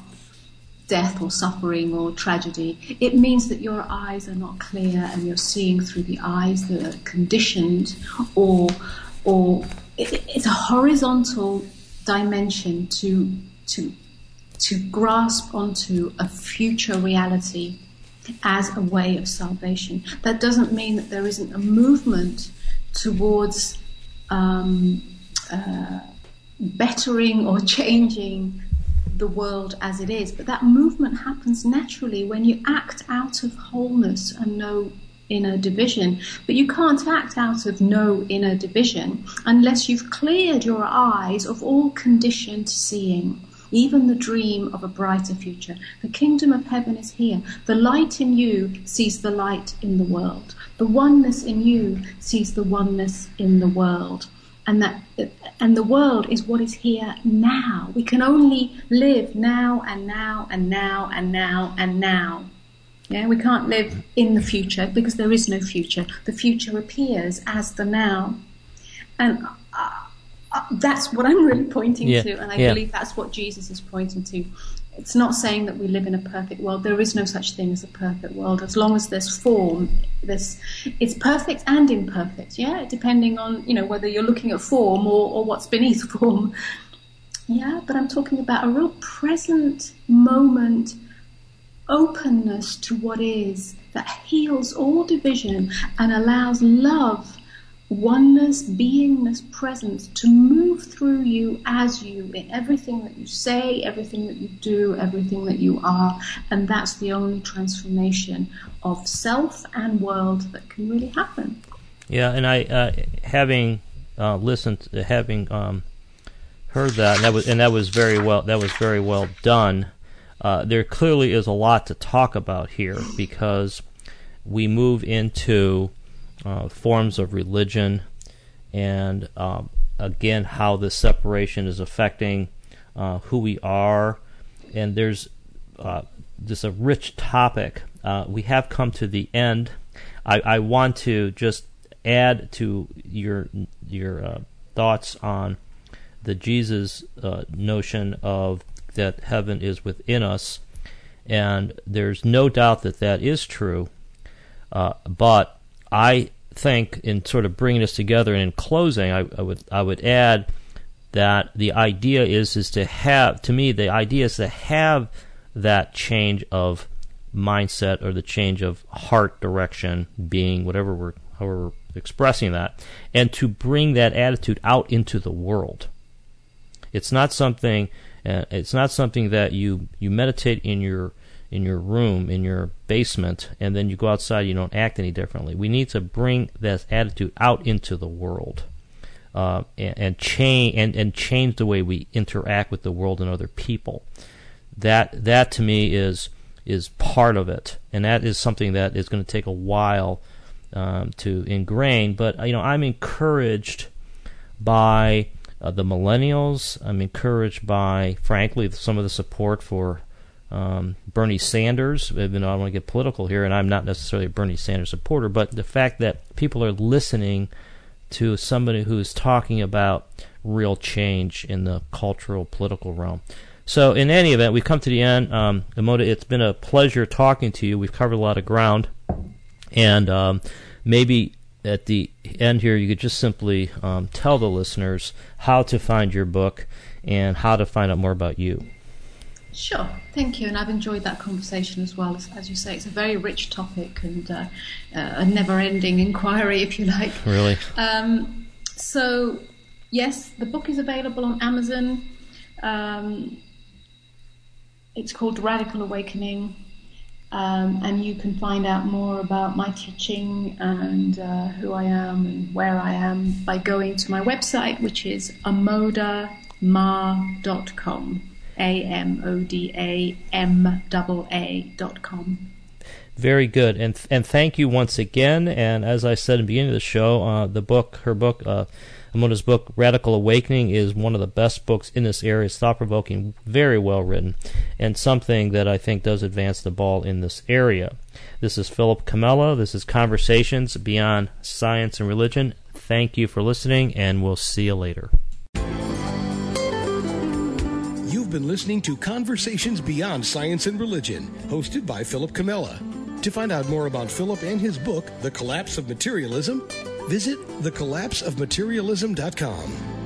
death or suffering or tragedy. It means that your eyes are not clear and you're seeing through the eyes that are conditioned or or it, it's a horizontal dimension to to to grasp onto a future reality as a way of salvation. That doesn't mean that there isn't a movement towards um, uh, bettering or changing the world as it is, but that movement happens naturally when you act out of wholeness and no inner division. But you can't act out of no inner division unless you've cleared your eyes of all conditioned seeing even the dream of a brighter future. The kingdom of heaven is here. The light in you sees the light in the world. The oneness in you sees the oneness in the world. And that and the world is what is here now. We can only live now and now and now and now and now. Yeah, we can't live in the future because there is no future. The future appears as the now. And uh, that's what I'm really pointing Yeah, to, and I yeah. believe that's what Jesus is pointing to. It's not saying that we live in a perfect world. There is no such thing as a perfect world. As long as there's form, this it's perfect and imperfect. Yeah, depending on you know whether you're looking at form or, or what's beneath form. Yeah, but I'm talking about a real present moment openness to what is that heals all division and allows love, oneness, beingness, presence to move through you as you in everything that you say, everything that you do, everything that you are. And that's the only transformation of self and world that can really happen. Yeah, and I uh, having uh, listened, having um, heard that, and that was and that was very well. That was very well done. Uh, there clearly is a lot to talk about here because we move into uh, forms of religion, and um, again, how this separation is affecting uh, who we are, and there's uh, this a rich topic. Uh, we have come to the end. I, I want to just add to your your uh, thoughts on the Jesus uh, notion of that heaven is within us, and there's no doubt that that is true. Uh, but I think, in sort of bringing this together and in closing, I, I would I would add that the idea is is to have to me the idea is to have that change of mindset or the change of heart direction being whatever we're however we're expressing that and to bring that attitude out into the world. It's not something uh, it's not something that you you meditate in your in your room in your basement and then you go outside you don't act any differently we need to bring this attitude out into the world uh, and, and change and, and change the way we interact with the world and other people. That that to me is is part of it, and that is something that is going to take a while um, to ingrain. But you know, I'm encouraged by uh, the millennials. I'm encouraged by, frankly, some of the support for um, Bernie Sanders. Though I don't want to get political here, and I'm not necessarily a Bernie Sanders supporter, but the fact that people are listening to somebody who's talking about real change in the cultural political realm. So, in any event, we've come to the end. Um, Amoda, it's been a pleasure talking to you. We've covered a lot of ground, and um, maybe at the end here, you could just simply um, tell the listeners how to find your book and how to find out more about you. Sure, thank you, and I've enjoyed that conversation as well. As, as you say, it's a very rich topic and uh, uh, a never-ending inquiry, if you like. Really. Um, so, yes, the book is available on Amazon. Um, it's called Radical Awakening, um, and you can find out more about my teaching and uh, who I am and where I am by going to my website, which is amodamaa.com. A M O D A M A A dot com. Very good, and and thank you once again. And as I said in the beginning of the show, uh, the book, her book, uh, Amoda's book, Radical Awakening, is one of the best books in this area. It's thought provoking, very well written, and something that I think does advance the ball in this area. This is Philip Comella. This is Conversations Beyond Science and Religion. Thank you for listening, and we'll see you later. Been listening to Conversations Beyond Science and Religion, hosted by Philip Comella. To find out more about Philip and his book, The Collapse of Materialism, visit thecollapseofmaterialism.com.